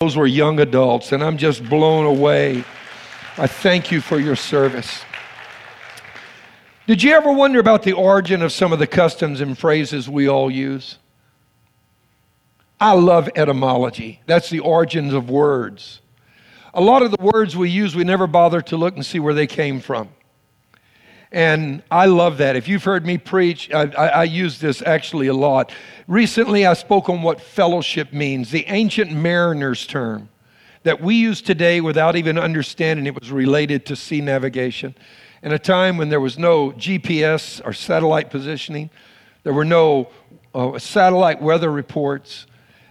those were young adults, and I'm just blown away. I thank you for your service. Did you ever wonder about the origin of some of the customs and phrases we all use? I love etymology. That's the origins of words. A lot of the words we use, we never bother to look and see where they came from. And I love that. If you've heard me preach, I, I, I, use this actually a lot. Recently, I spoke on what fellowship means, the ancient mariner's term that we use today without even understanding it was related to sea navigation. In a time when there was no GPS or satellite positioning, there were no uh, satellite weather reports,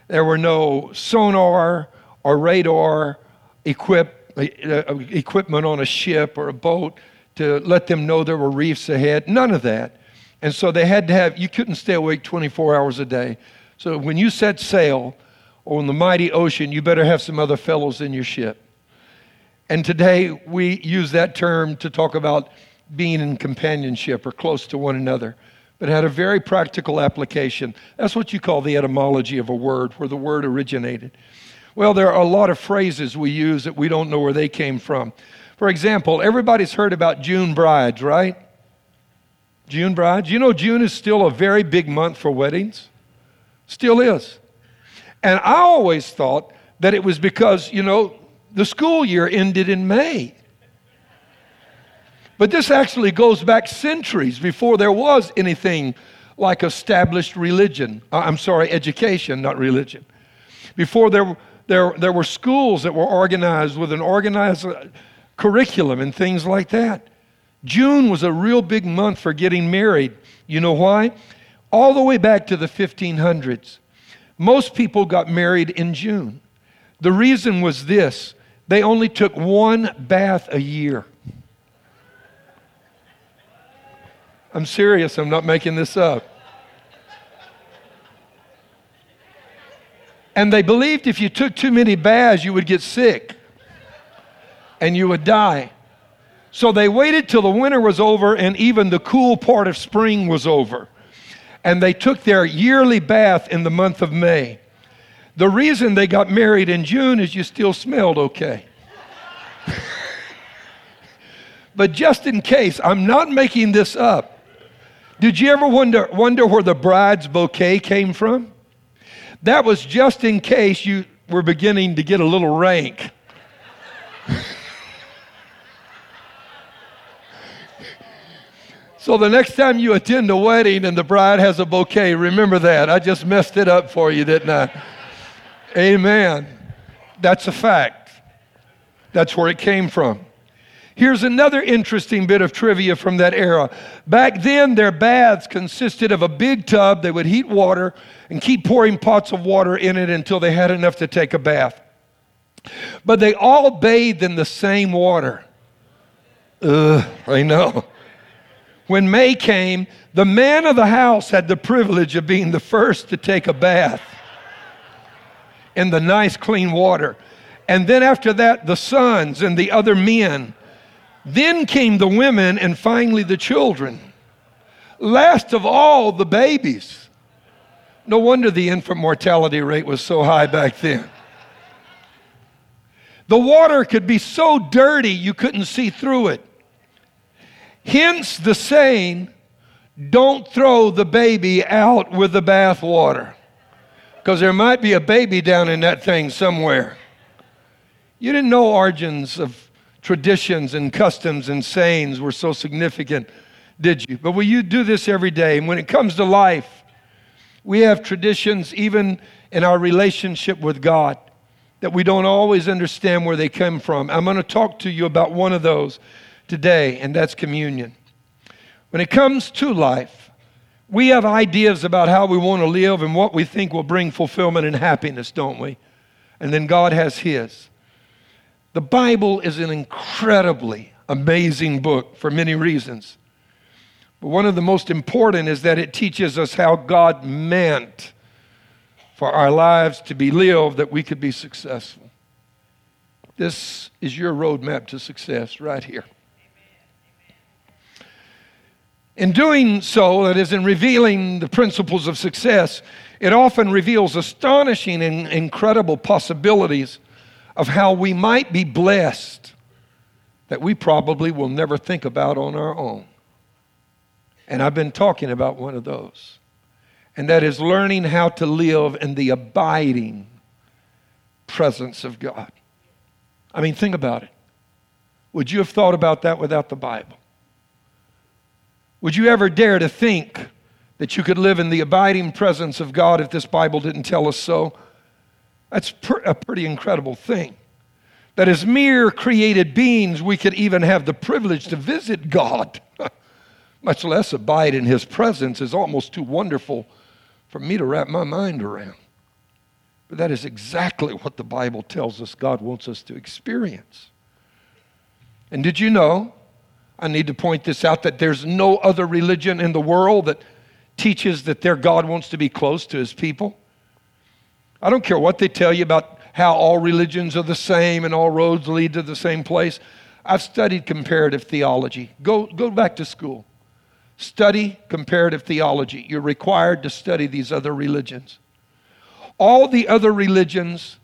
there were no sonar or radar equip, uh, equipment on a ship or a boat to let them know there were reefs ahead. None of that. And so they had to have, you couldn't stay awake 24 hours a day. So when you set sail on the mighty ocean, you better have some other fellows in your ship. And today we use that term to talk about being in companionship or close to one another, but had a very practical application. That's what you call the etymology of a word, where the word originated. Well, there are a lot of phrases we use that we don't know where they came from. For example, everybody's heard about June brides, right? June brides. You know, June is still a very big month for weddings. Still is. And I always thought that it was because, you know, the school year ended in May. But this actually goes back centuries before there was anything like established religion. I'm sorry, education, not religion. Before there, there, there were schools that were organized with an organized curriculum and things like that. June was a real big month for getting married. You know why? All the way back to the 1500s. Most people got married in June. The reason was this they only took one bath a year. I'm serious, I'm not making this up. And they believed if you took too many baths, you would get sick and you would die. So they waited till the winter was over and even the cool part of spring was over. And they took their yearly bath in the month of May. The reason they got married in June is you still smelled okay. but just in case, I'm not making this up. Did you ever wonder, wonder where the bride's bouquet came from? That was just in case you were beginning to get a little rank. So the next time you attend a wedding and the bride has a bouquet, remember that. I just messed it up for you, didn't I? Amen. That's a fact. That's where it came from. Here's another interesting bit of trivia from that era. Back then, their baths consisted of a big tub. They would heat water and keep pouring pots of water in it until they had enough to take a bath. But they all bathed in the same water. Ugh, I know. When May came, the man of the house had the privilege of being the first to take a bath in the nice, clean water. And then after that, the sons and the other men. Then came the women and finally the children. Last of all, the babies. No wonder the infant mortality rate was so high back then. The water could be so dirty you couldn't see through it. Hence the saying, don't throw the baby out with the bathwater. Because there might be a baby down in that thing somewhere. You didn't know origins of traditions and customs and sayings were so significant, did you? But well, you do this every day. And when it comes to life, we have traditions even in our relationship with God that we don't always understand where they come from. I'm going to talk to you about one of those today, and that's communion. When it comes to life, we have ideas about how we want to live and what we think will bring fulfillment and happiness, don't we? And then God has His. The Bible is an incredibly amazing book for many reasons. But one of the most important is that it teaches us how God meant for our lives to be lived that we could be successful. This is your roadmap to success right here. In doing so, that is, in revealing the principles of success, it often reveals astonishing and incredible possibilities of how we might be blessed that we probably will never think about on our own. And I've been talking about one of those. And that is learning how to live in the abiding presence of God. I mean, think about it. Would you have thought about that without the Bible? Would you ever dare to think that you could live in the abiding presence of God if this Bible didn't tell us so? That's a pretty incredible thing. That as mere created beings, we could even have the privilege to visit God, much less abide in His presence, is almost too wonderful for me to wrap my mind around. But that is exactly what the Bible tells us God wants us to experience. And did you know? I need to point this out that there's no other religion in the world that teaches that their God wants to be close to his people. I don't care what they tell you about how all religions are the same and all roads lead to the same place. I've studied comparative theology. Go, go back to school. Study comparative theology. You're required to study these other religions. All the other religions,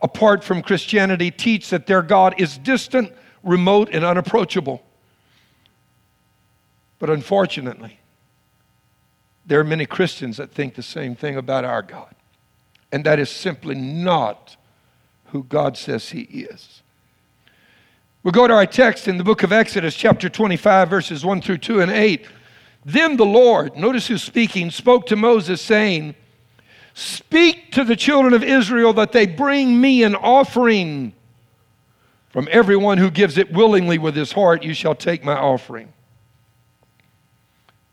apart from Christianity, teach that their God is distant, remote, and unapproachable. But unfortunately, there are many Christians that think the same thing about our God. And that is simply not who God says He is. We'll go to our text in the book of Exodus, chapter 25, verses 1 through 2 and 8. Then the Lord, notice who's speaking, spoke to Moses, saying, Speak to the children of Israel that they bring me an offering. From everyone who gives it willingly with his heart, you shall take my offering.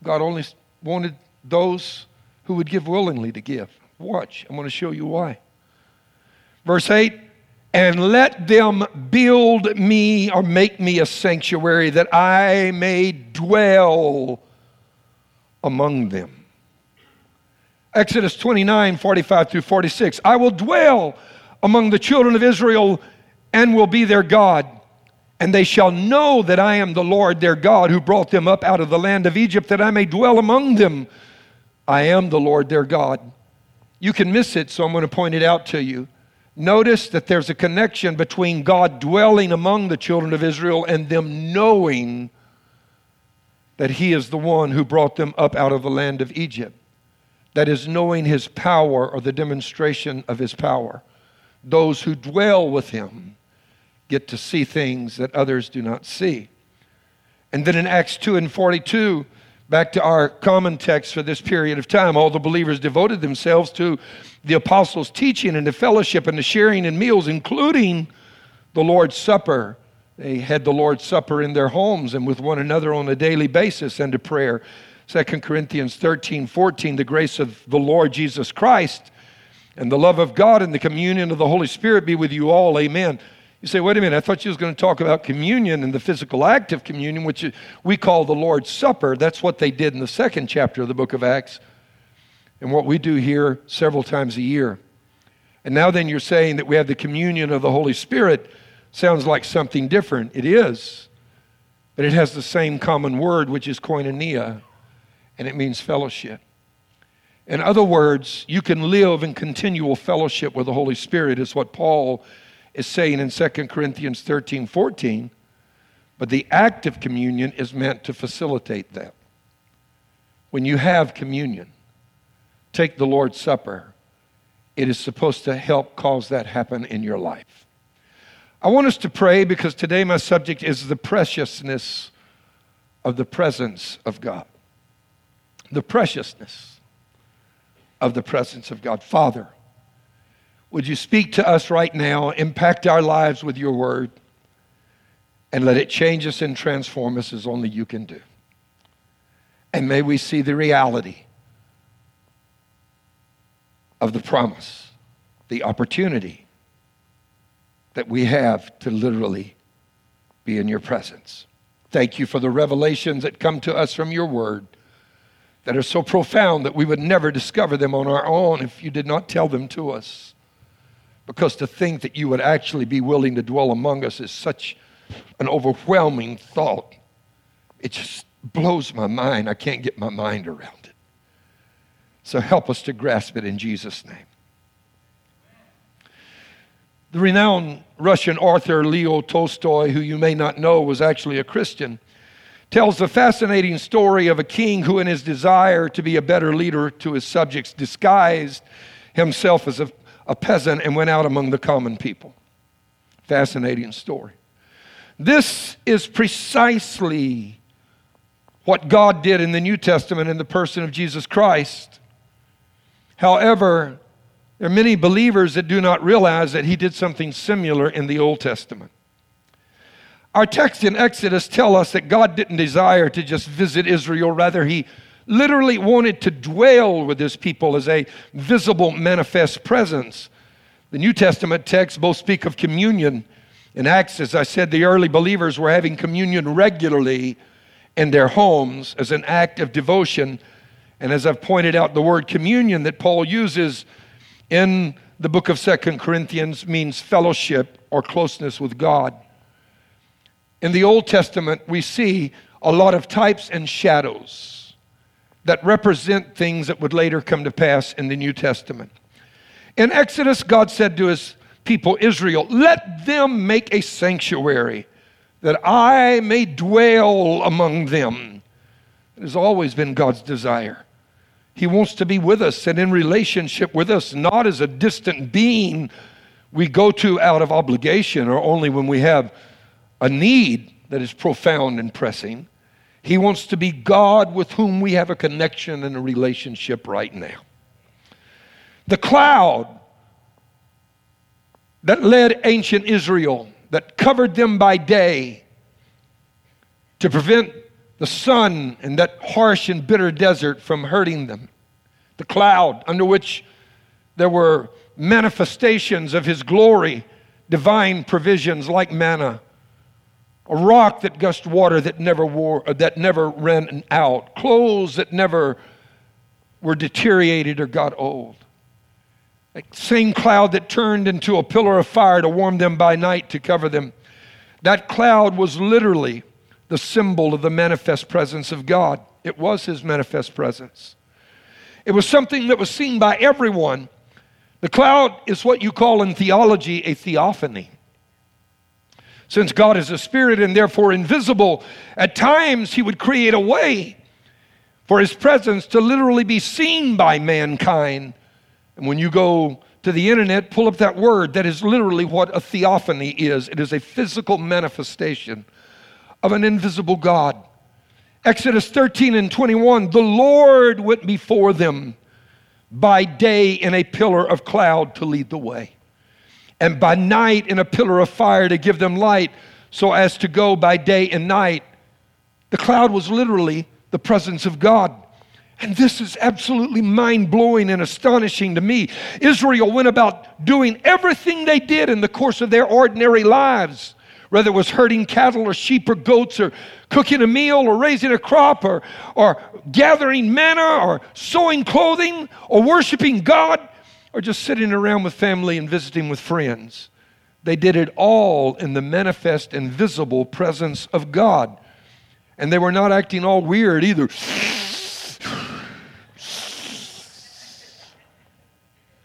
God only wanted those who would give willingly to give. Watch, I'm going to show you why. Verse 8 And let them build me or make me a sanctuary that I may dwell among them. Exodus 29 45 through 46. I will dwell among the children of Israel and will be their God. And they shall know that I am the Lord their God who brought them up out of the land of Egypt, that I may dwell among them. I am the Lord their God. You can miss it, so I'm going to point it out to you. Notice that there's a connection between God dwelling among the children of Israel and them knowing that He is the one who brought them up out of the land of Egypt. That is, knowing His power or the demonstration of His power. Those who dwell with Him get to see things that others do not see. And then in Acts 2 and 42, back to our common text for this period of time, all the believers devoted themselves to the apostles' teaching and the fellowship and the sharing in meals, including the Lord's Supper. They had the Lord's Supper in their homes and with one another on a daily basis and to prayer. 2 Corinthians 13, 14, the grace of the Lord Jesus Christ and the love of God and the communion of the Holy Spirit be with you all. Amen. You say, wait a minute, I thought you was going to talk about communion and the physical act of communion, which we call the Lord's Supper. That's what they did in the second chapter of the book of Acts, and what we do here several times a year. And now then you're saying that we have the communion of the Holy Spirit. Sounds like something different. It is. But it has the same common word, which is koinonia, and it means fellowship. In other words, you can live in continual fellowship with the Holy Spirit, is what Paul is saying in 2 Corinthians 13 14, but the act of communion is meant to facilitate that. When you have communion, take the Lord's Supper, it is supposed to help cause that happen in your life. I want us to pray because today my subject is the preciousness of the presence of God. The preciousness of the presence of God. Father, would you speak to us right now, impact our lives with your word, and let it change us and transform us as only you can do? And may we see the reality of the promise, the opportunity that we have to literally be in your presence. Thank you for the revelations that come to us from your word that are so profound that we would never discover them on our own if you did not tell them to us. Because to think that you would actually be willing to dwell among us is such an overwhelming thought. It just blows my mind. I can't get my mind around it. So help us to grasp it in Jesus' name. The renowned Russian author Leo Tolstoy, who you may not know was actually a Christian, tells the fascinating story of a king who, in his desire to be a better leader to his subjects, disguised himself as a, a peasant and went out among the common people. Fascinating story. This is precisely what God did in the New Testament in the person of Jesus Christ. However, there are many believers that do not realize that he did something similar in the Old Testament. Our text in Exodus tell us that God didn't desire to just visit Israel, rather he literally wanted to dwell with his people as a visible manifest presence. The New Testament texts both speak of communion. In Acts, as I said, the early believers were having communion regularly in their homes as an act of devotion. And as I've pointed out, the word communion that Paul uses in the book of Second Corinthians means fellowship or closeness with God. In the Old Testament, we see a lot of types and shadows that represent things that would later come to pass in the New Testament. In Exodus, God said to his people, Israel, let them make a sanctuary that I may dwell among them. It has always been God's desire. He wants to be with us and in relationship with us, not as a distant being we go to out of obligation or only when we have a need that is profound and pressing. He wants to be God with whom we have a connection and a relationship right now. The cloud that led ancient Israel, that covered them by day to prevent the sun and that harsh and bitter desert from hurting them. The cloud under which there were manifestations of his glory, divine provisions like manna a rock that gushed water that never wore, uh, that never ran out, clothes that never were deteriorated or got old. That same cloud that turned into a pillar of fire to warm them by night to cover them. That cloud was literally the symbol of the manifest presence of God. It was his manifest presence. It was something that was seen by everyone. The cloud is what you call in theology a theophany. Since God is a spirit and therefore invisible, at times he would create a way for his presence to literally be seen by mankind. And when you go to the internet, pull up that word. That is literally what a theophany is it is a physical manifestation of an invisible God. Exodus 13 and 21 the Lord went before them by day in a pillar of cloud to lead the way and by night in a pillar of fire to give them light, so as to go by day and night. The cloud was literally the presence of God. And this is absolutely mind blowing and astonishing to me. Israel went about doing everything they did in the course of their ordinary lives, whether it was herding cattle or sheep or goats or cooking a meal or raising a crop or, or gathering manna or sewing clothing or worshiping God or just sitting around with family and visiting with friends. They did it all in the manifest and visible presence of God. And they were not acting all weird either.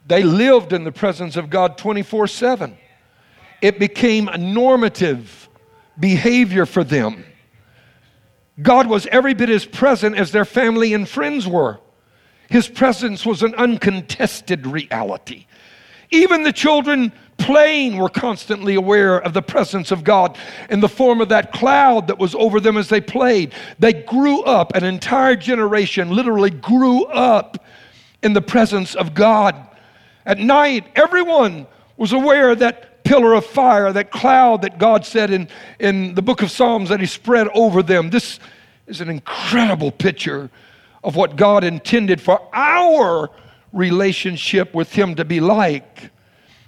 They lived in the presence of God 24 7. It became a normative behavior for them. God was every bit as present as their family and friends were. His presence was an uncontested reality. Even the children playing were constantly aware of the presence of God in the form of that cloud that was over them as they played. They grew up, an entire generation literally grew up in the presence of God. At night, everyone was aware of that pillar of fire, that cloud that God said in, in the book of Psalms that He spread over them. This is an incredible picture of what God intended for our relationship with Him to be like.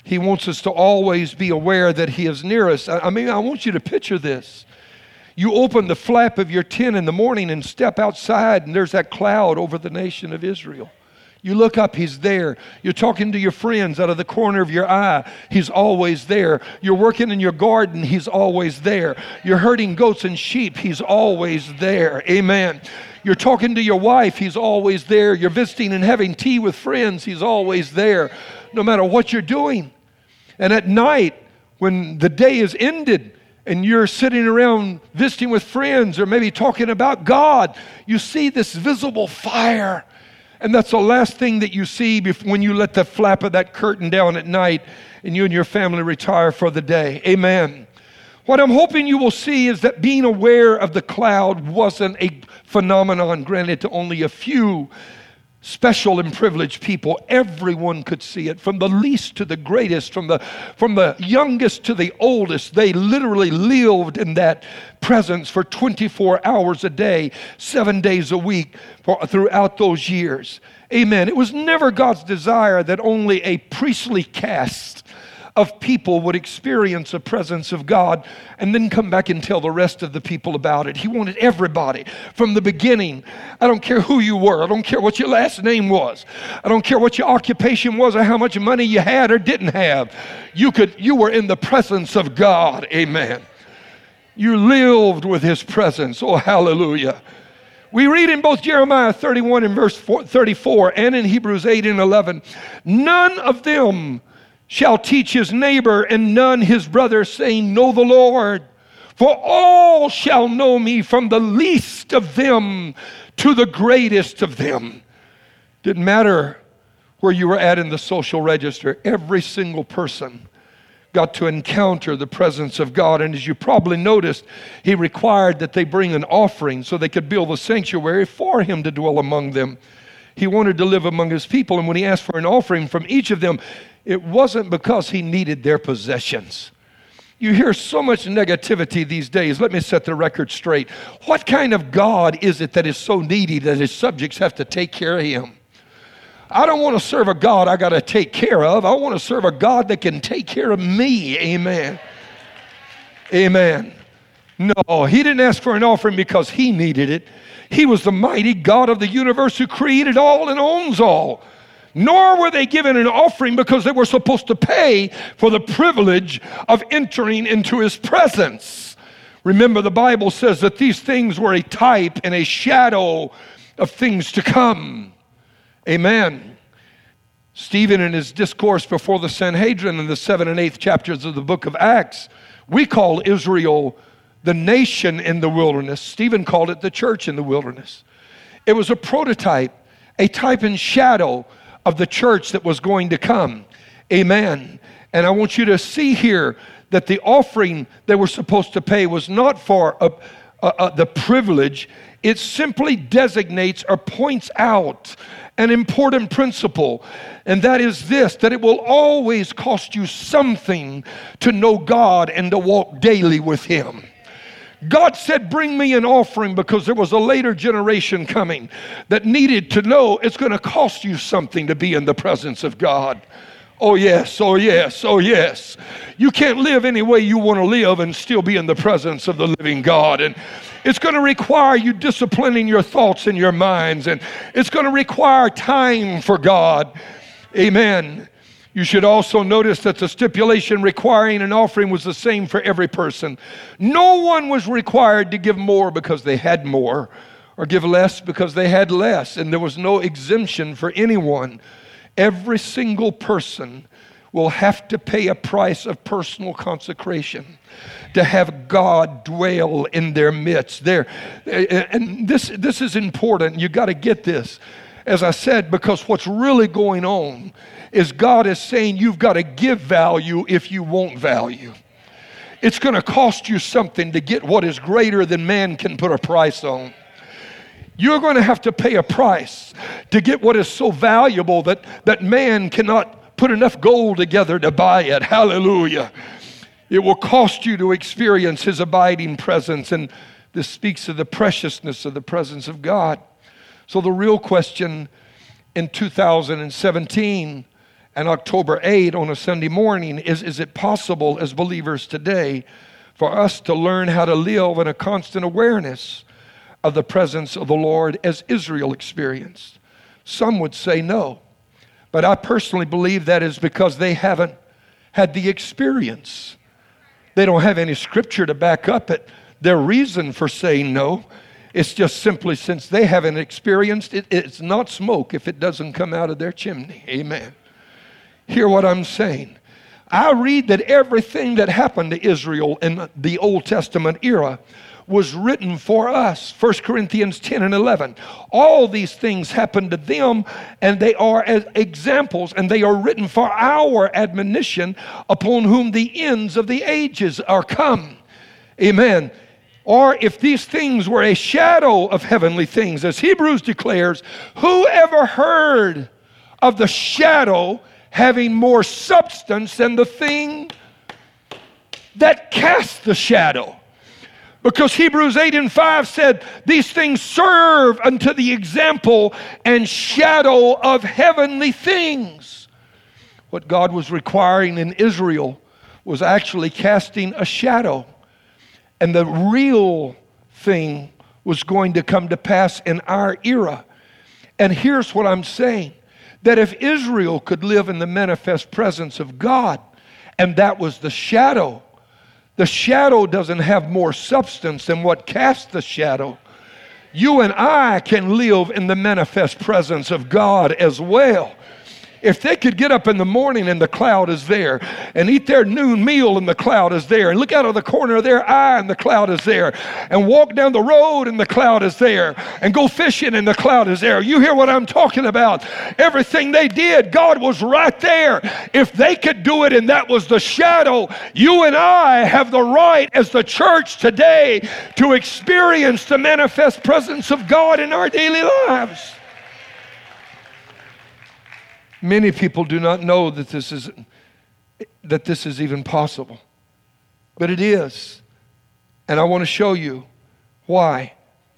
He wants us to always be aware that He is near us. I mean, I want you to picture this. You open the flap of your tent in the morning and step outside, and there's that cloud over the nation of Israel. You look up, He's there. You're talking to your friends out of the corner of your eye, He's always there. You're working in your garden, He's always there. You're herding goats and sheep, He's always there. Amen. You're talking to your wife, He's always there. You're visiting and having tea with friends, He's always there, no matter what you're doing. And at night, when the day is ended, and you're sitting around visiting with friends or maybe talking about God, you see this visible fire and that's the last thing that you see when you let the flap of that curtain down at night and you and your family retire for the day. Amen. What I'm hoping you will see is that being aware of the cloud wasn't a phenomenon granted to only a few special and privileged people. Everyone could see it, from the least to the greatest, from the, from the youngest to the oldest. They literally lived in that presence for 24 hours a day, seven days a week for, throughout those years. Amen. It was never God's desire that only a priestly caste of people would experience the presence of God and then come back and tell the rest of the people about it. He wanted everybody from the beginning. I don't care who you were, I don't care what your last name was, I don't care what your occupation was or how much money you had or didn't have. You could you were in the presence of God. Amen. You lived with his presence. Oh hallelujah. We read in both Jeremiah 31 and verse 34 and in Hebrews 8 and 11, none of them shall teach his neighbor and none his brother, saying, Know the Lord. For all shall know me from the least of them to the greatest of them. Didn't matter where you were at in the social register, every single person got to encounter the presence of God. And as you probably noticed, he required that they bring an offering so they could build a sanctuary for him to dwell among them. He wanted to live among his people. And when he asked for an offering from each of them, it wasn't because he needed their possessions. You hear so much negativity these days. Let me set the record straight. What kind of God is it that is so needy that his subjects have to take care of him? I don't want to serve a God I got to take care of. I want to serve a God that can take care of me. Amen. Amen. No, he didn't ask for an offering because he needed it. He was the mighty God of the universe who created all and owns all nor were they given an offering because they were supposed to pay for the privilege of entering into his presence. Remember, the Bible says that these things were a type and a shadow of things to come. Amen. Stephen, in his discourse before the Sanhedrin in the seventh and eighth chapters of the book of Acts, we call Israel the nation in the wilderness. Stephen called it the church in the wilderness. It was a prototype, a type and shadow of the church that was going to come. Amen. And I want you to see here that the offering they were supposed to pay was not for a, a, a, the privilege, it simply designates or points out an important principle, and that is this that it will always cost you something to know God and to walk daily with Him. God said, Bring me an offering because there was a later generation coming that needed to know it's going to cost you something to be in the presence of God. Oh, yes, oh, yes, oh, yes. You can't live any way you want to live and still be in the presence of the living God. And it's going to require you disciplining your thoughts and your minds, and it's going to require time for God. Amen. You should also notice that the stipulation requiring an offering was the same for every person. No one was required to give more because they had more, or give less because they had less, and there was no exemption for anyone. Every single person will have to pay a price of personal consecration to have God dwell in their midst. There, and this this is important. You got to get this. As I said, because what's really going on is God is saying you've got to give value if you want value. It's going to cost you something to get what is greater than man can put a price on. You're going to have to pay a price to get what is so valuable that, that man cannot put enough gold together to buy it. Hallelujah. It will cost you to experience his abiding presence. And this speaks of the preciousness of the presence of God. So, the real question in 2017 and October 8 on a Sunday morning is Is it possible as believers today for us to learn how to live in a constant awareness of the presence of the Lord as Israel experienced? Some would say no. But I personally believe that is because they haven't had the experience. They don't have any scripture to back up it. Their reason for saying no it's just simply since they haven't experienced it, it's not smoke if it doesn't come out of their chimney. Amen. Hear what I'm saying. I read that everything that happened to Israel in the Old Testament era was written for us. 1 Corinthians 10 and 11. All these things happened to them, and they are as examples, and they are written for our admonition upon whom the ends of the ages are come. Amen. Or if these things were a shadow of heavenly things, as Hebrews declares, who ever heard of the shadow having more substance than the thing that casts the shadow? Because Hebrews 8 and 5 said, These things serve unto the example and shadow of heavenly things. What God was requiring in Israel was actually casting a shadow. And the real thing was going to come to pass in our era. And here's what I'm saying that if Israel could live in the manifest presence of God, and that was the shadow, the shadow doesn't have more substance than what casts the shadow. You and I can live in the manifest presence of God as well. If they could get up in the morning and the cloud is there, and eat their noon meal and the cloud is there, and look out of the corner of their eye and the cloud is there, and walk down the road and the cloud is there, and go fishing and the cloud is there. You hear what I'm talking about? Everything they did, God was right there. If they could do it and that was the shadow, you and I have the right as the church today to experience the manifest presence of God in our daily lives. Many people do not know that this is, that this is even possible. But it is. And I want to show you why.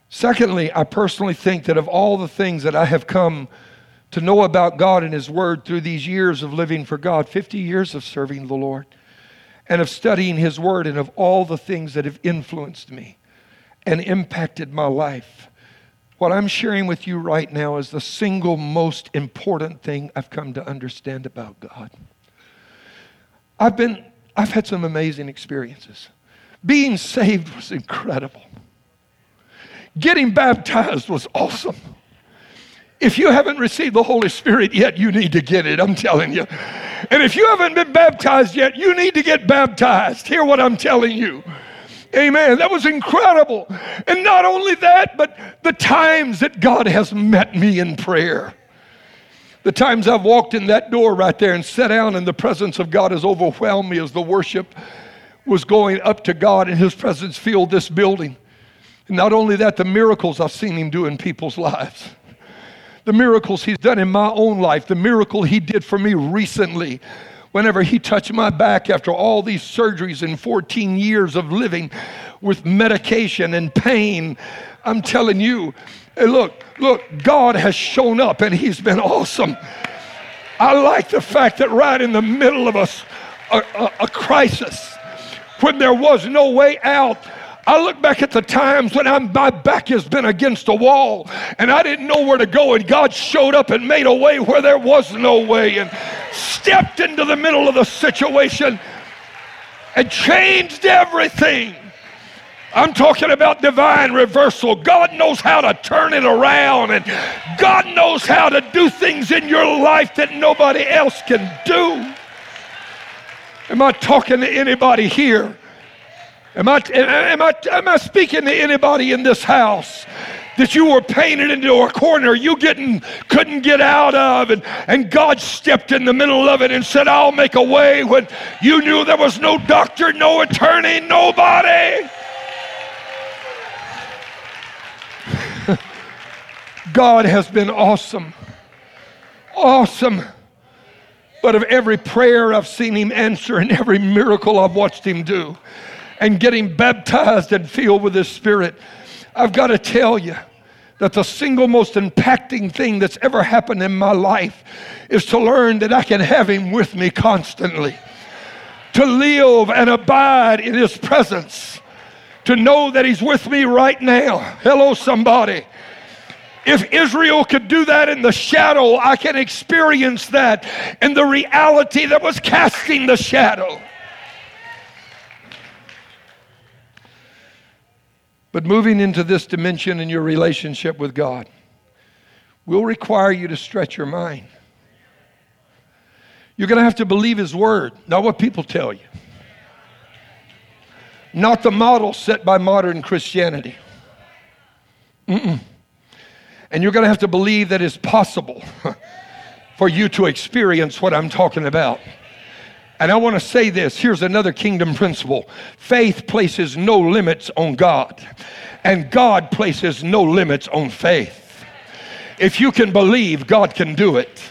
Secondly, I personally think that of all the things that I have come to know about God and His Word through these years of living for God, 50 years of serving the Lord, and of studying His Word, and of all the things that have influenced me and impacted my life, what I'm sharing with you right now is the single most important thing I've come to understand about God. I've been I've had some amazing experiences. Being saved was incredible. Getting baptized was awesome. If you haven't received the Holy Spirit yet, you need to get it, I'm telling you. And if you haven't been baptized yet, you need to get baptized. Hear what I'm telling you. Amen. That was incredible. And not only that, but the times that God has met me in prayer. The times I've walked in that door right there and sat down, and the presence of God has overwhelmed me as the worship was going up to God, and His presence filled this building. And not only that, the miracles I've seen Him do in people's lives. The miracles He's done in my own life, the miracle He did for me recently whenever he touched my back after all these surgeries and 14 years of living with medication and pain. I'm telling you, hey, look, look, God has shown up and he's been awesome. I like the fact that right in the middle of a, a, a crisis, when there was no way out, I look back at the times when I'm, my back has been against a wall and I didn't know where to go, and God showed up and made a way where there was no way and stepped into the middle of the situation and changed everything. I'm talking about divine reversal. God knows how to turn it around, and God knows how to do things in your life that nobody else can do. Am I talking to anybody here? Am I, am, I, am I speaking to anybody in this house that you were painted into a corner you getting, couldn't get out of, and, and God stepped in the middle of it and said, I'll make a way when you knew there was no doctor, no attorney, nobody? God has been awesome. Awesome. But of every prayer I've seen him answer and every miracle I've watched him do, and getting baptized and filled with His Spirit. I've got to tell you that the single most impacting thing that's ever happened in my life is to learn that I can have Him with me constantly, to live and abide in His presence, to know that He's with me right now. Hello, somebody. If Israel could do that in the shadow, I can experience that in the reality that was casting the shadow. But moving into this dimension in your relationship with God will require you to stretch your mind. You're going to have to believe His Word, not what people tell you, not the model set by modern Christianity. Mm-mm. And you're going to have to believe that it's possible for you to experience what I'm talking about. And I want to say this here's another kingdom principle faith places no limits on God, and God places no limits on faith. If you can believe, God can do it.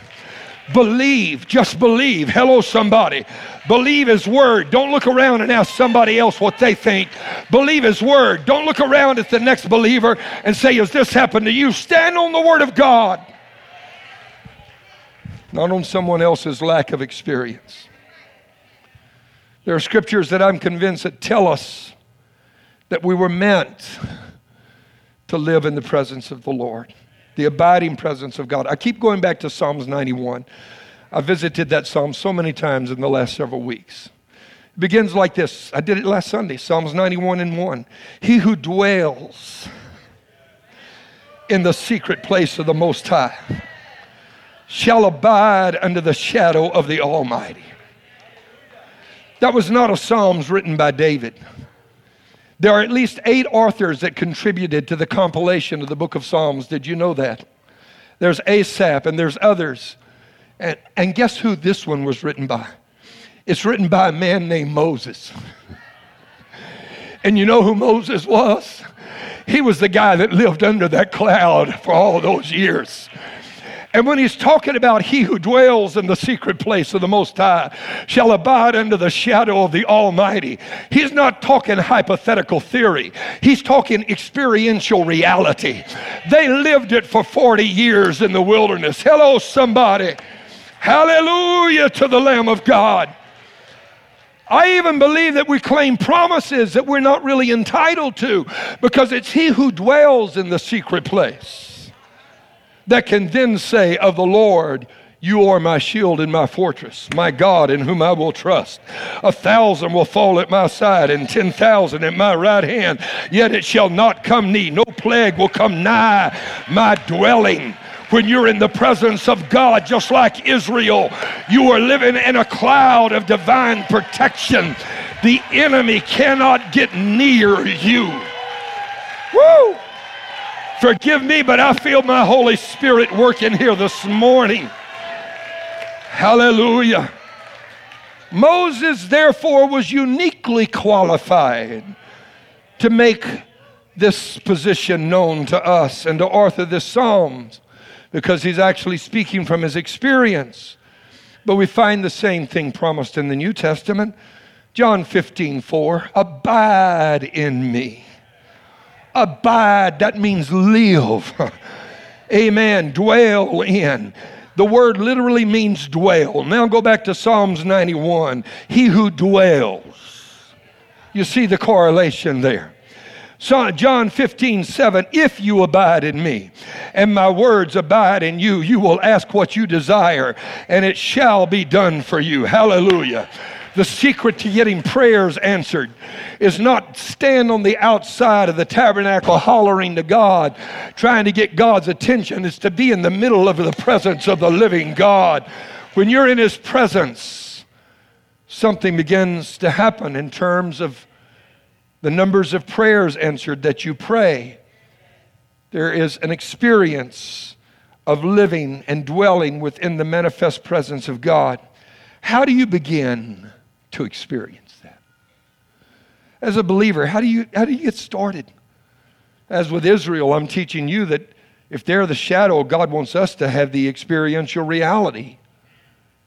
Believe, just believe. Hello, somebody. Believe His word. Don't look around and ask somebody else what they think. Believe His word. Don't look around at the next believer and say, Has this happened to you? Stand on the word of God, not on someone else's lack of experience. There are scriptures that I'm convinced that tell us that we were meant to live in the presence of the Lord, the abiding presence of God. I keep going back to Psalms 91. I visited that psalm so many times in the last several weeks. It begins like this. I did it last Sunday, Psalms 91 and 1. He who dwells in the secret place of the Most High shall abide under the shadow of the Almighty. That was not a Psalms written by David. There are at least eight authors that contributed to the compilation of the book of Psalms. Did you know that? There's Asaph and there's others. And, and guess who this one was written by? It's written by a man named Moses. And you know who Moses was? He was the guy that lived under that cloud for all those years. And when he's talking about he who dwells in the secret place of the Most High shall abide under the shadow of the Almighty, he's not talking hypothetical theory. He's talking experiential reality. They lived it for 40 years in the wilderness. Hello, somebody. Hallelujah to the Lamb of God. I even believe that we claim promises that we're not really entitled to because it's He who dwells in the secret place that can then say of the Lord, you are my shield and my fortress, my God in whom I will trust. A thousand will fall at my side and ten thousand at my right hand, yet it shall not come near. No plague will come nigh my dwelling. When you're in the presence of God, just like Israel, you are living in a cloud of divine protection. The enemy cannot get near you. Woo! Forgive me, but I feel my Holy Spirit working here this morning. Hallelujah. Moses, therefore, was uniquely qualified to make this position known to us and to author this Psalms because he's actually speaking from his experience. But we find the same thing promised in the New Testament. John 15, 4, abide in me Abide, that means live. Amen. Dwell in. The word literally means dwell. Now go back to Psalms 91. He who dwells. You see the correlation there. So John 15, 7, if you abide in me and my words abide in you, you will ask what you desire and it shall be done for you. Hallelujah. The secret to getting prayers answered is not stand on the outside of the tabernacle hollering to God, trying to get God's attention. It's to be in the middle of the presence of the living God. When you're in His presence, something begins to happen in terms of the numbers of prayers answered that you pray. There is an experience of living and dwelling within the manifest presence of God. How do you begin? To experience that. As a believer, how do you, how do you get started? As with Israel, I'm teaching you that if they're the shadow, God wants us to have the experiential reality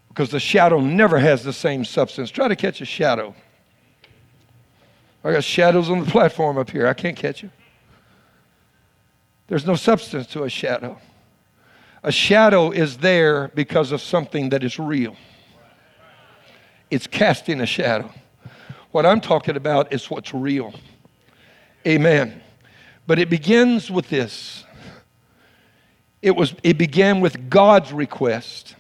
because the shadow never has the same substance. Try to catch a shadow. I got shadows on the platform up here. I can't catch you. There's no substance to a shadow. A shadow is there because of something that is real it's casting a shadow. What I'm talking about is what's real. Amen. But it begins with this it, was, it began with God's request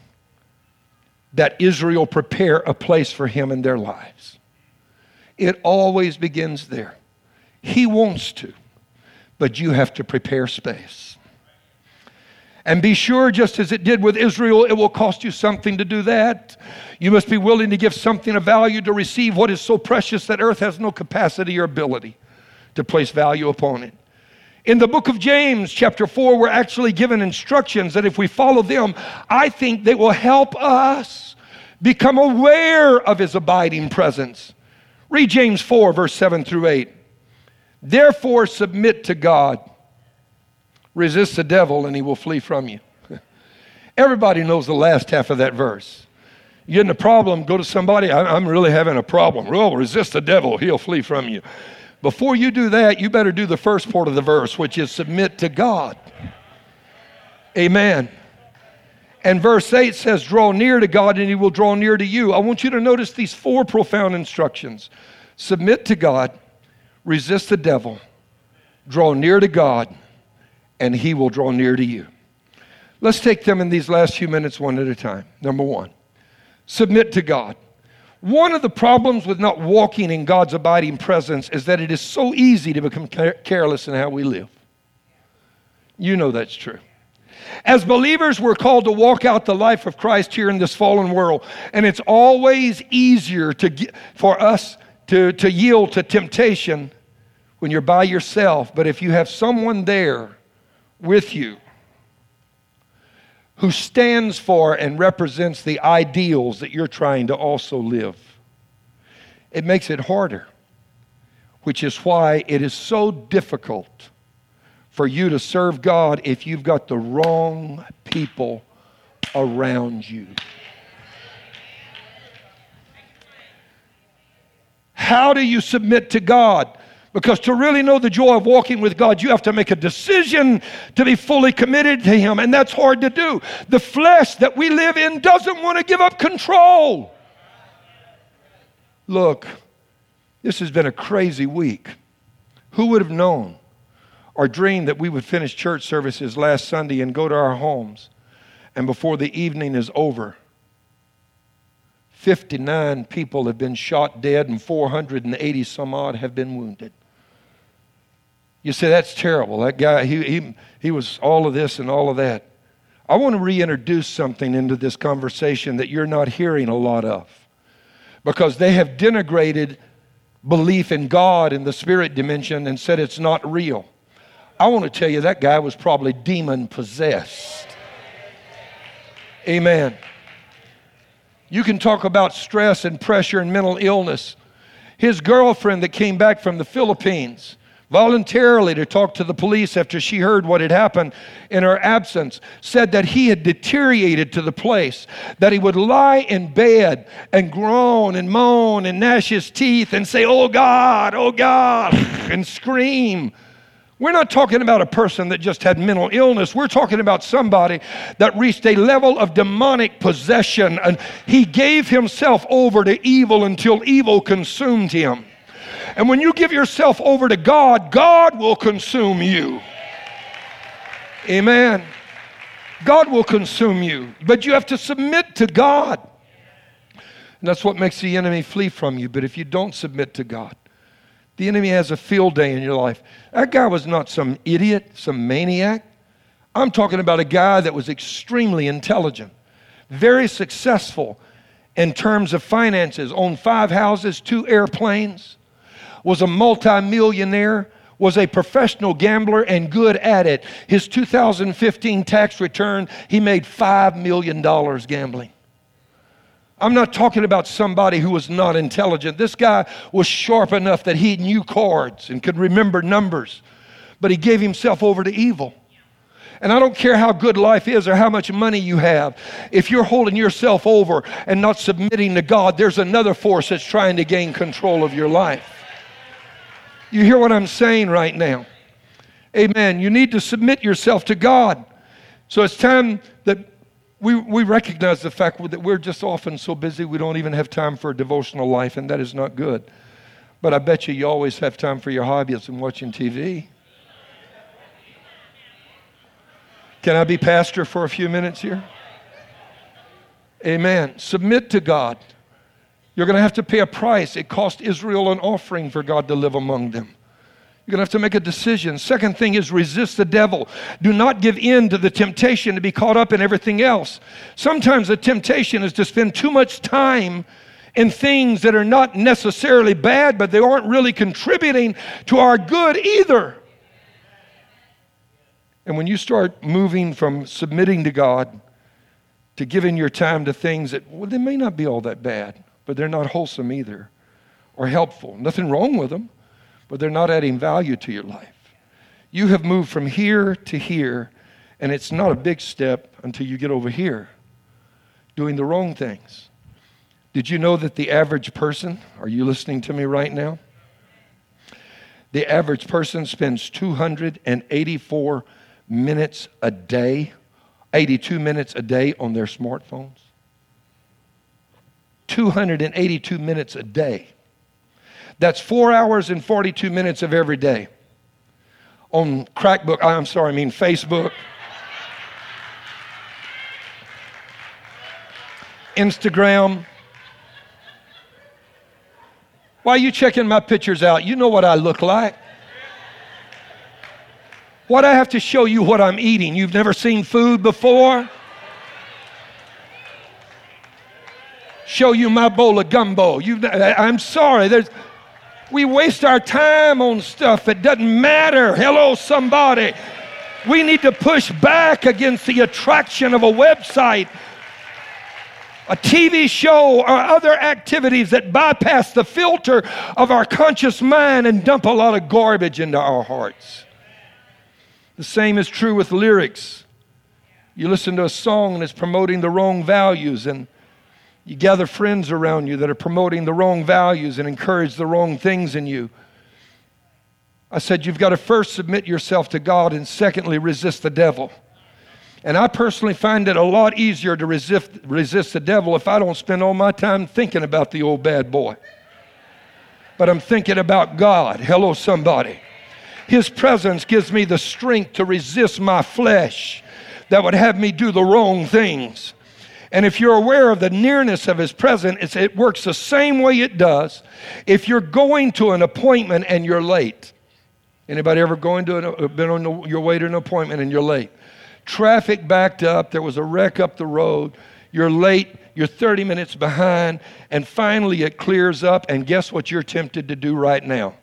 that Israel prepare a place for him in their lives. It always begins there. He wants to, but you have to prepare space. And be sure, just as it did with Israel, it will cost you something to do that. You must be willing to give something of value to receive what is so precious that earth has no capacity or ability to place value upon it. In the book of James, chapter 4, we're actually given instructions that if we follow them, I think they will help us become aware of his abiding presence. Read James 4, verse 7 through 8. Therefore, submit to God. Resist the devil, and he will flee from you. Everybody knows the last half of that verse. You get in a problem, go to somebody, I'm really having a problem. Well, resist the devil, he'll flee from you. Before you do that, you better do the first part of the verse, which is submit to God. Amen. And verse 8 says, Draw near to God and he will draw near to you. I want you to notice these four profound instructions submit to God, resist the devil, draw near to God, and he will draw near to you. Let's take them in these last few minutes one at a time. Number one, submit to God. One of the problems with not walking in God's abiding presence is that it is so easy to become careless in how we live. You know that's true. As believers, we're called to walk out the life of Christ here in this fallen world, and it's always easier to for us to, to yield to temptation when you're by yourself. But if you have someone there with you who stands for and represents the ideals that you're trying to also live. It makes it harder, which is why it is so difficult for you to serve God if you've got the wrong people around you. How do you submit to God? Because to really know the joy of walking with God, you have to make a decision to be fully committed to Him, and that's hard to do. The flesh that we live in doesn't want to give up control. Look, this has been a crazy week. Who would have known or dreamed that we would finish church services last Sunday and go to our homes, and before the evening is over, 59 people have been shot dead and 480 some odd have been wounded. You say, that's terrible. That guy, he, he, he was all of this and all of that. I want to reintroduce something into this conversation that you're not hearing a lot of because they have denigrated belief in God in the spirit dimension and said it's not real. I want to tell you that guy was probably demon possessed. Amen. You can talk about stress and pressure and mental illness. His girlfriend that came back from the Philippines voluntarily to talk to the police after she heard what had happened in her absence, said that he had deteriorated to the place that he would lie in bed and groan and moan and gnash his teeth and say, Oh God, oh God, and scream. We're not talking about a person that just had mental illness. We're talking about somebody that reached a level of demonic possession and he gave himself over to evil until evil consumed him. And when you give yourself over to God, God will consume you. Amen. God will consume you, but you have to submit to God. And that's what makes the enemy flee from you. But if you don't submit to God, the enemy has a field day in your life. That guy was not some idiot, some maniac. I'm talking about a guy that was extremely intelligent, very successful in terms of finances, owned five houses, two airplanes was a multimillionaire, was a professional gambler and good at it. His 2015 tax return, he made $5 million gambling. I'm not talking about somebody who was not intelligent. This guy was sharp enough that he knew cards and could remember numbers, but he gave himself over to evil. And I don't care how good life is or how much money you have. If you're holding yourself over and not submitting to God, there's another force that's trying to gain control of your life. You hear what I'm saying right now? Amen. You need to submit yourself to God. So it's time that we, we recognize the fact that we're just often so busy we don't even have time for a devotional life, and that is not good. But I bet you you always have time for your hobbies and watching TV. Can I be pastor for a few minutes here? Amen. Submit to God. You're going to have to pay a price. It cost Israel an offering for God to live among them. You're going to have to make a decision. Second thing is resist the devil. Do not give in to the temptation to be caught up in everything else. Sometimes the temptation is to spend too much time in things that are not necessarily bad, but they aren't really contributing to our good either. And when you start moving from submitting to God to giving your time to things that, well, they may not be all that bad, but they're not wholesome either or helpful. Nothing wrong with them, but they're not adding value to your life. You have moved from here to here, and it's not a big step until you get over here doing the wrong things. Did you know that the average person, are you listening to me right now? The average person spends 284 minutes a day, 82 minutes a day on their smartphones. 282 minutes a day. That's four hours and 42 minutes of every day. On Crackbook, I'm sorry, I mean Facebook, Instagram. Why are you checking my pictures out? You know what I look like. What I have to show you what I'm eating? You've never seen food before? Show you my bowl of gumbo. you I'm sorry. There's, we waste our time on stuff that doesn't matter. Hello, somebody. We need to push back against the attraction of a website, a TV show, or other activities that bypass the filter of our conscious mind and dump a lot of garbage into our hearts. The same is true with lyrics. You listen to a song that's promoting the wrong values, and you gather friends around you that are promoting the wrong values and encourage the wrong things in you. I said, You've got to first submit yourself to God, and secondly, resist the devil. And I personally find it a lot easier to resist, resist the devil if I don't spend all my time thinking about the old bad boy. But I'm thinking about God. Hello, somebody. His presence gives me the strength to resist my flesh that would have me do the wrong things. And if you're aware of the nearness of his presence, it works the same way it does if you're going to an appointment and you're late. Anybody ever going to an, uh, been on the, your way to an appointment and you're late? Traffic backed up, there was a wreck up the road, you're late, you're 30 minutes behind, and finally it clears up, and guess what you're tempted to do right now?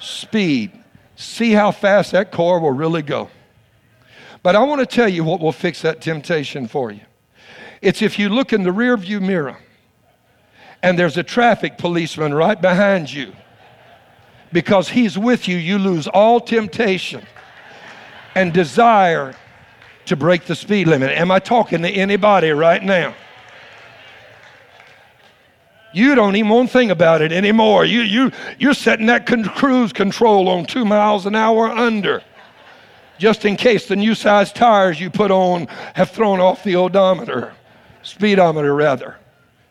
speed. See how fast that car will really go. But I want to tell you what will fix that temptation for you. It's if you look in the rearview mirror and there's a traffic policeman right behind you. Because he's with you, you lose all temptation and desire to break the speed limit. Am I talking to anybody right now? You don't even want to think about it anymore. You, you, you're setting that con- cruise control on two miles an hour under, just in case the new size tires you put on have thrown off the odometer, speedometer rather.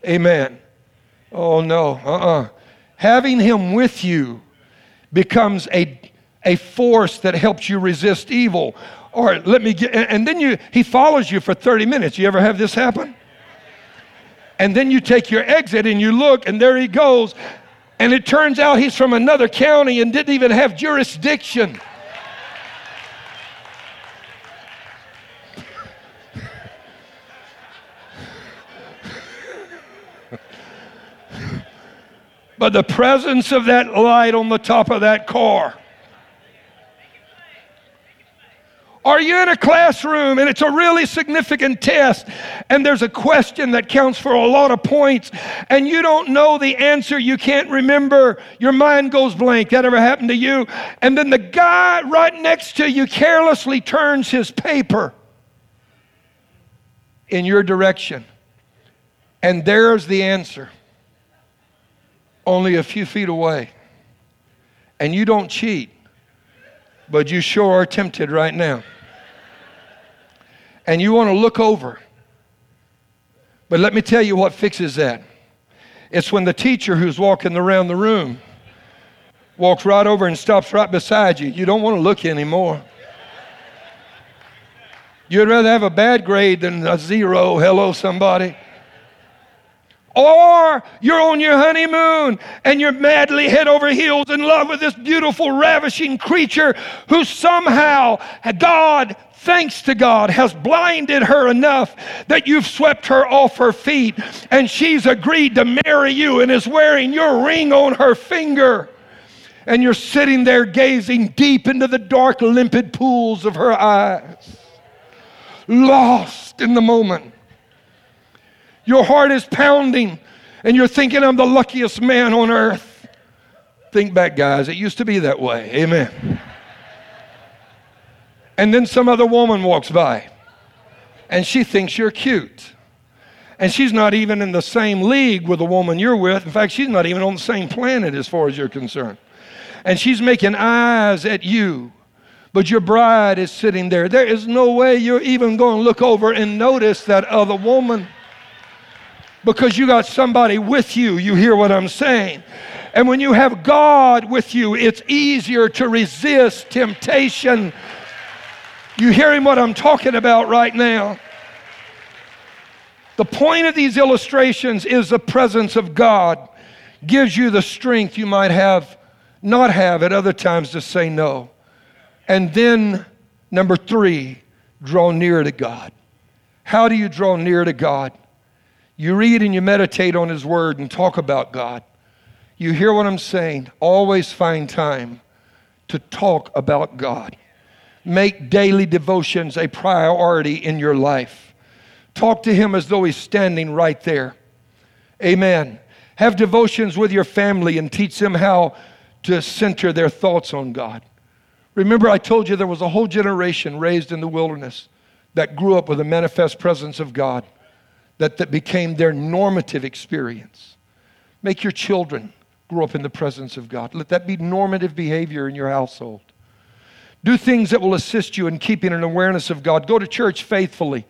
Amen. Oh no, uh-uh. Having him with you becomes a, a force that helps you resist evil. Or let me get, and then you, he follows you for 30 minutes. You ever have this happen? And then you take your exit and you look, and there he goes. And it turns out he's from another county and didn't even have jurisdiction. But the presence of that light on the top of that car Are you in a classroom and it's a really significant test and there's a question that counts for a lot of points and you don't know the answer, you can't remember, your mind goes blank. That ever happened to you? And then the guy right next to you carelessly turns his paper in your direction. And there's the answer, only a few feet away. And you don't cheat, but you sure are tempted right now and you want to look over. But let me tell you what fixes that. It's when the teacher who's walking around the room walks right over and stops right beside you. You don't want to look anymore. You'd rather have a bad grade than a zero. Hello, somebody. Or you're on your honeymoon and you're madly head over heels in love with this beautiful, ravishing creature who somehow, God, thanks to God, has blinded her enough that you've swept her off her feet and she's agreed to marry you and is wearing your ring on her finger. And you're sitting there gazing deep into the dark, limpid pools of her eyes, lost in the moment. Your heart is pounding, and you're thinking, I'm the luckiest man on earth. Think back, guys. It used to be that way. Amen. And then some other woman walks by, and she thinks you're cute. And she's not even in the same league with the woman you're with. In fact, she's not even on the same planet as far as you're concerned. And she's making eyes at you but your bride is sitting there. There is no way you're even going to look over and notice that other woman because you got somebody with you. You hear what I'm saying? And when you have God with you, it's easier to resist temptation. You hearing what I'm talking about right now? The point of these illustrations is the presence of God gives you the strength you might have not have at other times to say no. And then number 3, draw near to God. How do you draw near to God? You read and you meditate on His Word and talk about God. You hear what I'm saying? Always find time to talk about God. Make daily devotions a priority in your life. Talk to Him as though He's standing right there. Amen. Have devotions with your family and teach them how to center their thoughts on God. Remember, I told you there was a whole generation raised in the wilderness that grew up with a manifest presence of God that, that became their normative experience. Make your children grow up in the presence of God. Let that be normative behavior in your household. Do things that will assist you in keeping an awareness of God. Go to church faithfully.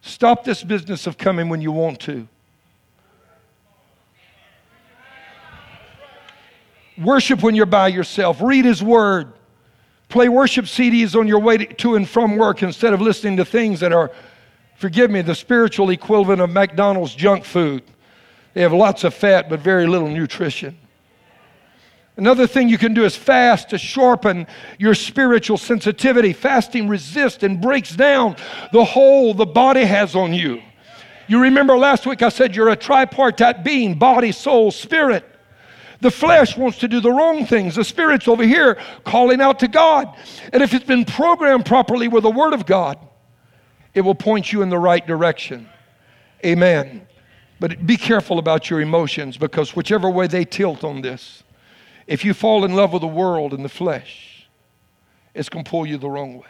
Stop this business of coming when you want to. Worship when you're by yourself. Read His Word. Play worship CDs on your way to and from work instead of listening to things that are forgive me, the spiritual equivalent of McDonald's junk food. They have lots of fat but very little nutrition. Another thing you can do is fast to sharpen your spiritual sensitivity. Fasting resists and breaks down the hold the body has on you. You remember last week I said you're a tripartite being body, soul, spirit. The flesh wants to do the wrong things. The spirit's over here calling out to God. And if it's been programmed properly with the Word of God, it will point you in the right direction. Amen. But be careful about your emotions because whichever way they tilt on this, if you fall in love with the world and the flesh, it's going to pull you the wrong way.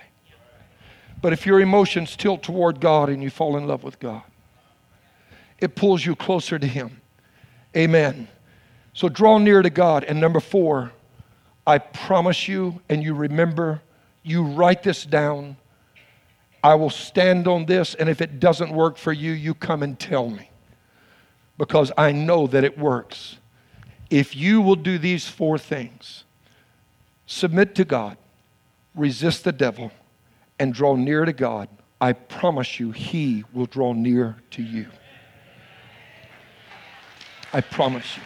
But if your emotions tilt toward God and you fall in love with God, it pulls you closer to Him. Amen. So draw near to God. And number four, I promise you, and you remember, you write this down I will stand on this, and if it doesn't work for you, you come and tell me because I know that it works. If you will do these four things submit to God, resist the devil, and draw near to God, I promise you, He will draw near to you. I promise you.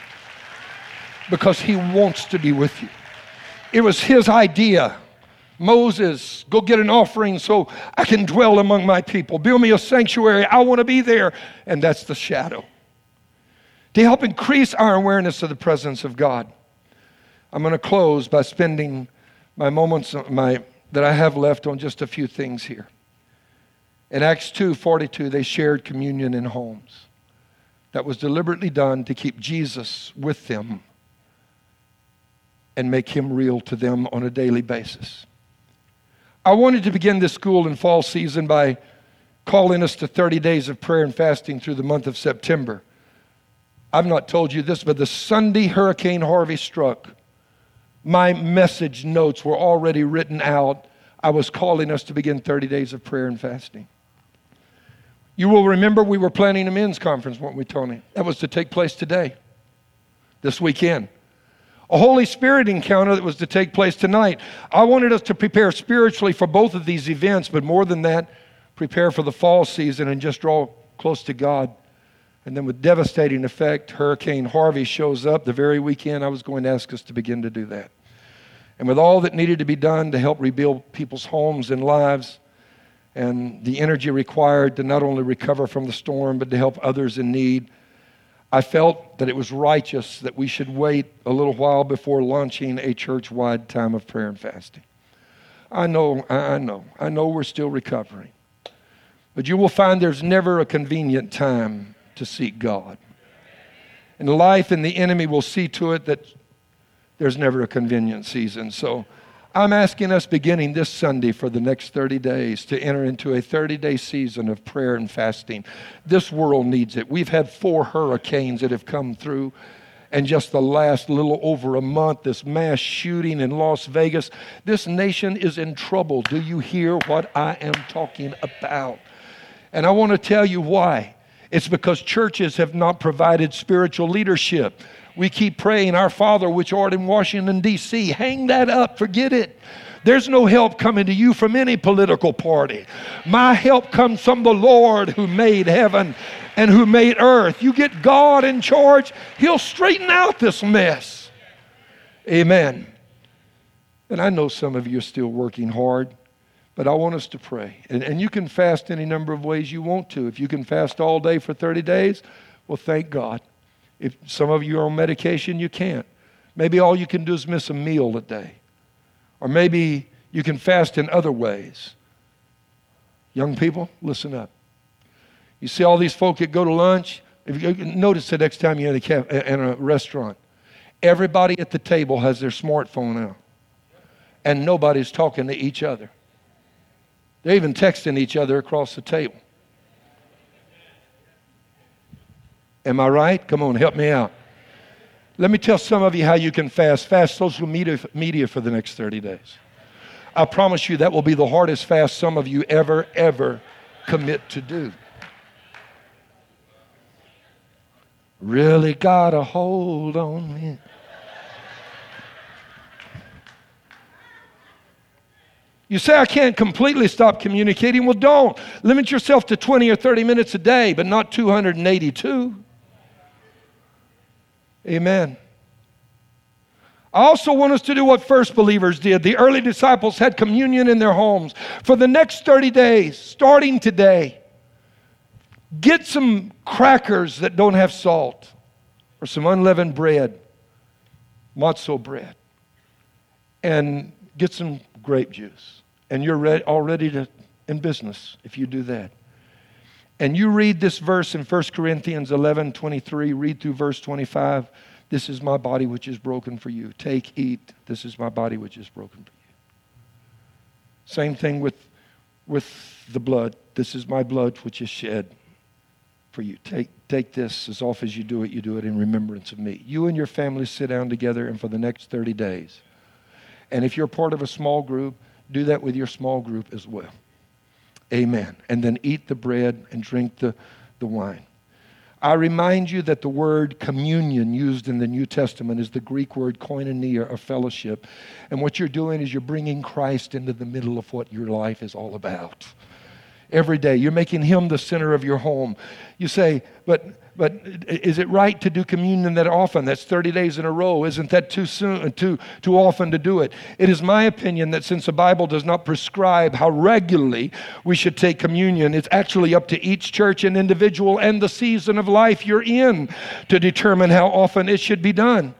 Because He wants to be with you. It was His idea Moses, go get an offering so I can dwell among my people. Build me a sanctuary. I want to be there. And that's the shadow. To help increase our awareness of the presence of God, I'm going to close by spending my moments my, that I have left on just a few things here. In Acts 2 42, they shared communion in homes. That was deliberately done to keep Jesus with them and make him real to them on a daily basis. I wanted to begin this school in fall season by calling us to 30 days of prayer and fasting through the month of September. I've not told you this, but the Sunday Hurricane Harvey struck, my message notes were already written out. I was calling us to begin 30 days of prayer and fasting. You will remember we were planning a men's conference, weren't we, Tony? That was to take place today, this weekend a Holy Spirit encounter that was to take place tonight. I wanted us to prepare spiritually for both of these events, but more than that, prepare for the fall season and just draw close to God. And then, with devastating effect, Hurricane Harvey shows up the very weekend I was going to ask us to begin to do that. And with all that needed to be done to help rebuild people's homes and lives, and the energy required to not only recover from the storm, but to help others in need, I felt that it was righteous that we should wait a little while before launching a church wide time of prayer and fasting. I know, I know, I know we're still recovering. But you will find there's never a convenient time to seek God. And life and the enemy will see to it that there's never a convenient season. So I'm asking us beginning this Sunday for the next 30 days to enter into a 30 day season of prayer and fasting. This world needs it. We've had four hurricanes that have come through. And just the last little over a month, this mass shooting in Las Vegas. This nation is in trouble. Do you hear what I am talking about? And I want to tell you why. It's because churches have not provided spiritual leadership. We keep praying, Our Father, which art in Washington, D.C. Hang that up, forget it. There's no help coming to you from any political party. My help comes from the Lord who made heaven and who made earth. You get God in charge, He'll straighten out this mess. Amen. And I know some of you are still working hard. But I want us to pray. And, and you can fast any number of ways you want to. If you can fast all day for 30 days, well, thank God. If some of you are on medication, you can't. Maybe all you can do is miss a meal a day. Or maybe you can fast in other ways. Young people, listen up. You see all these folk that go to lunch? If you notice the next time you're in a, in a restaurant, everybody at the table has their smartphone out, and nobody's talking to each other. They're even texting each other across the table. Am I right? Come on, help me out. Let me tell some of you how you can fast. Fast social media, media for the next 30 days. I promise you that will be the hardest fast some of you ever, ever commit to do. Really got a hold on me. You say, I can't completely stop communicating. Well, don't. Limit yourself to 20 or 30 minutes a day, but not 282. Amen. I also want us to do what first believers did. The early disciples had communion in their homes. For the next 30 days, starting today, get some crackers that don't have salt or some unleavened bread, matzo bread, and get some grape juice and you're ready, already to, in business if you do that. And you read this verse in 1 Corinthians 11 23, read through verse 25. This is my body which is broken for you. Take, eat. This is my body which is broken for you. Same thing with, with the blood. This is my blood which is shed for you. Take, take this as often as you do it, you do it in remembrance of me. You and your family sit down together, and for the next 30 days. And if you're part of a small group, do that with your small group as well. Amen. And then eat the bread and drink the, the wine. I remind you that the word communion used in the New Testament is the Greek word koinonia, or fellowship. And what you're doing is you're bringing Christ into the middle of what your life is all about. Every day, you're making Him the center of your home. You say, but but is it right to do communion that often? That's 30 days in a row. Isn't that too soon, too, too often to do it? It is my opinion that since the Bible does not prescribe how regularly we should take communion, it's actually up to each church and individual and the season of life you're in to determine how often it should be done.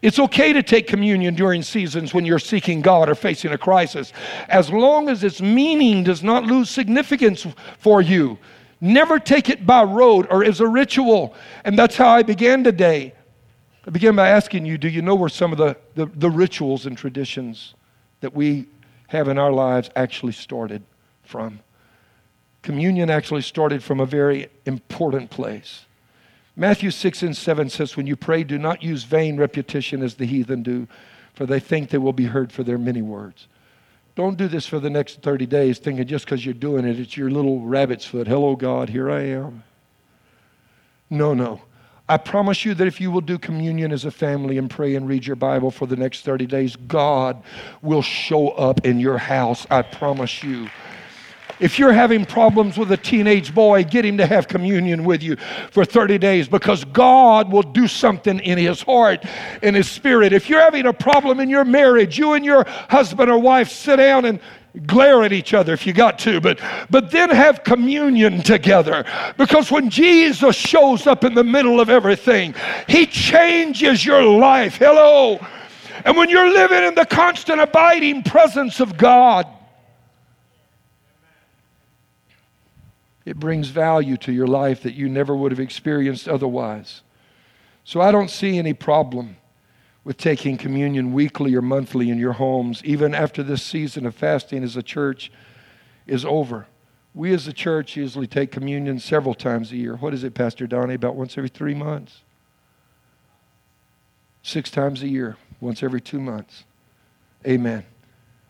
It's okay to take communion during seasons when you're seeking God or facing a crisis, as long as its meaning does not lose significance for you. Never take it by rote or as a ritual. And that's how I began today. I began by asking you do you know where some of the, the, the rituals and traditions that we have in our lives actually started from? Communion actually started from a very important place. Matthew 6 and 7 says, When you pray, do not use vain repetition as the heathen do, for they think they will be heard for their many words. Don't do this for the next 30 days thinking just because you're doing it, it's your little rabbit's foot. Hello, God, here I am. No, no. I promise you that if you will do communion as a family and pray and read your Bible for the next 30 days, God will show up in your house. I promise you. If you're having problems with a teenage boy, get him to have communion with you for 30 days because God will do something in his heart, in his spirit. If you're having a problem in your marriage, you and your husband or wife sit down and glare at each other if you got to but but then have communion together. Because when Jesus shows up in the middle of everything he changes your life. Hello? And when you're living in the constant abiding presence of God It brings value to your life that you never would have experienced otherwise. So I don't see any problem with taking communion weekly or monthly in your homes, even after this season of fasting as a church is over. We as a church usually take communion several times a year. What is it, Pastor Donnie? About once every three months? Six times a year, once every two months. Amen.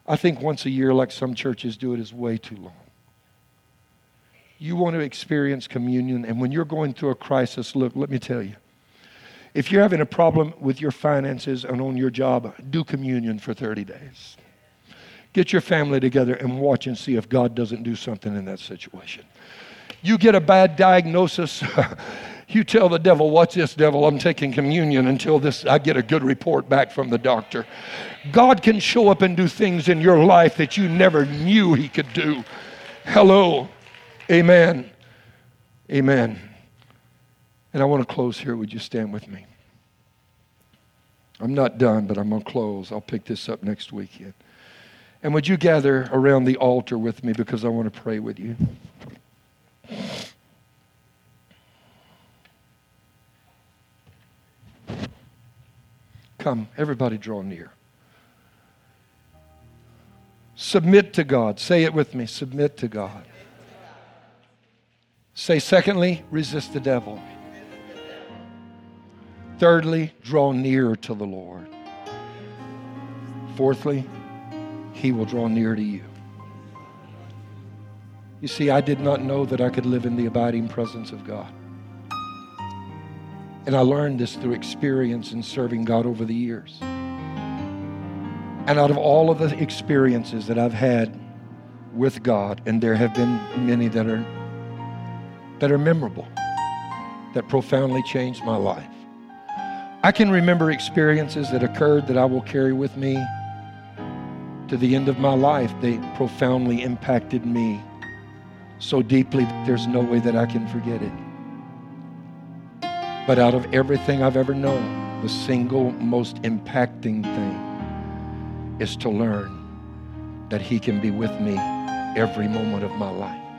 I think once a year, like some churches do it, is way too long you want to experience communion, and when you're going through a crisis, look, let me tell you. If you're having a problem with your finances and on your job, do communion for 30 days. Get your family together and watch and see if God doesn't do something in that situation. You get a bad diagnosis, you tell the devil, Watch this, devil? I'm taking communion until this I get a good report back from the doctor. God can show up and do things in your life that you never knew He could do. Hello. Amen. Amen. And I want to close here. Would you stand with me? I'm not done, but I'm going to close. I'll pick this up next weekend. And would you gather around the altar with me because I want to pray with you? Come, everybody draw near. Submit to God. Say it with me submit to God. Say, secondly, resist the devil. Thirdly, draw near to the Lord. Fourthly, he will draw near to you. You see, I did not know that I could live in the abiding presence of God. And I learned this through experience in serving God over the years. And out of all of the experiences that I've had with God, and there have been many that are that are memorable, that profoundly changed my life. I can remember experiences that occurred that I will carry with me to the end of my life. They profoundly impacted me so deeply that there's no way that I can forget it. But out of everything I've ever known, the single most impacting thing is to learn that He can be with me every moment of my life.